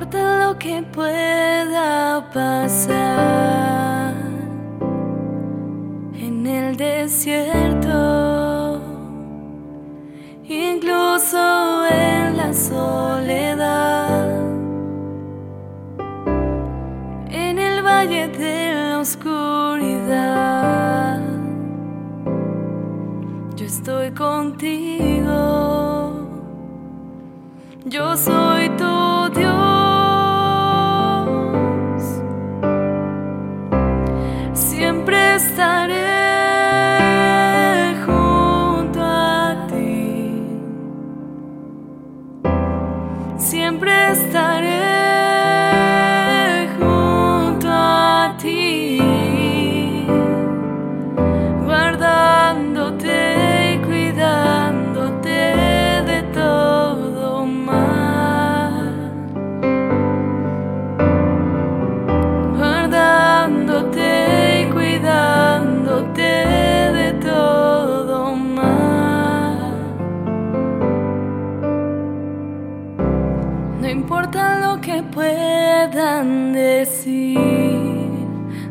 importa lo que pueda pasar en el desierto, incluso en la soledad, en el valle de la oscuridad. Yo estoy contigo, yo soy tu No importa lo que puedan decir,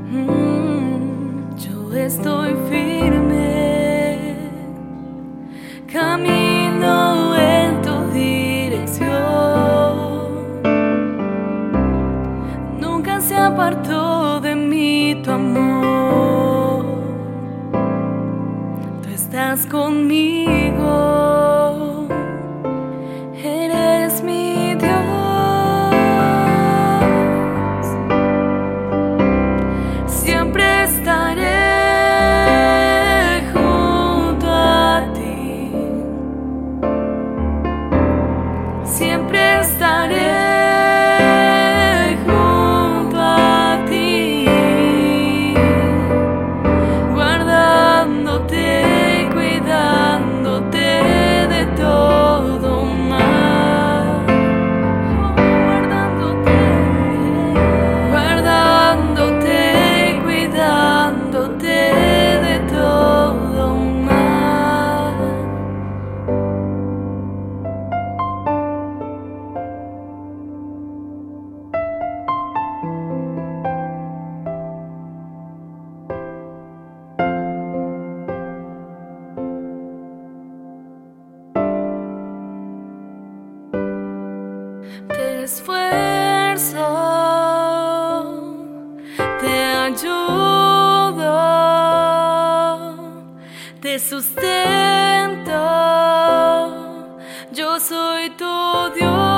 mm, yo estoy firme, camino en tu dirección, nunca se apartó de mí tu amor, tú estás conmigo. I started. esfuerzo te ayudo, te sustento, yo soy tu Dios.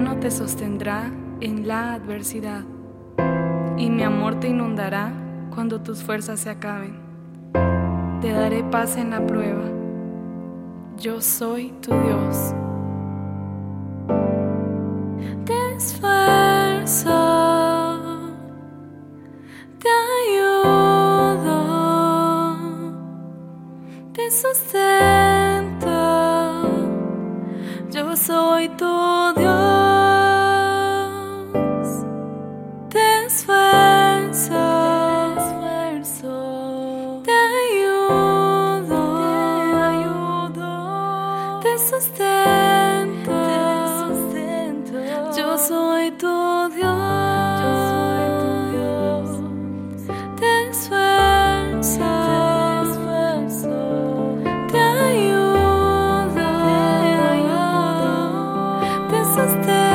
mano te sostendrá en la adversidad y mi amor te inundará cuando tus fuerzas se acaben. Te daré paz en la prueba. Yo soy tu Dios. Te esfuerzo, te ayudo, te sustento. Yo soy tu sister.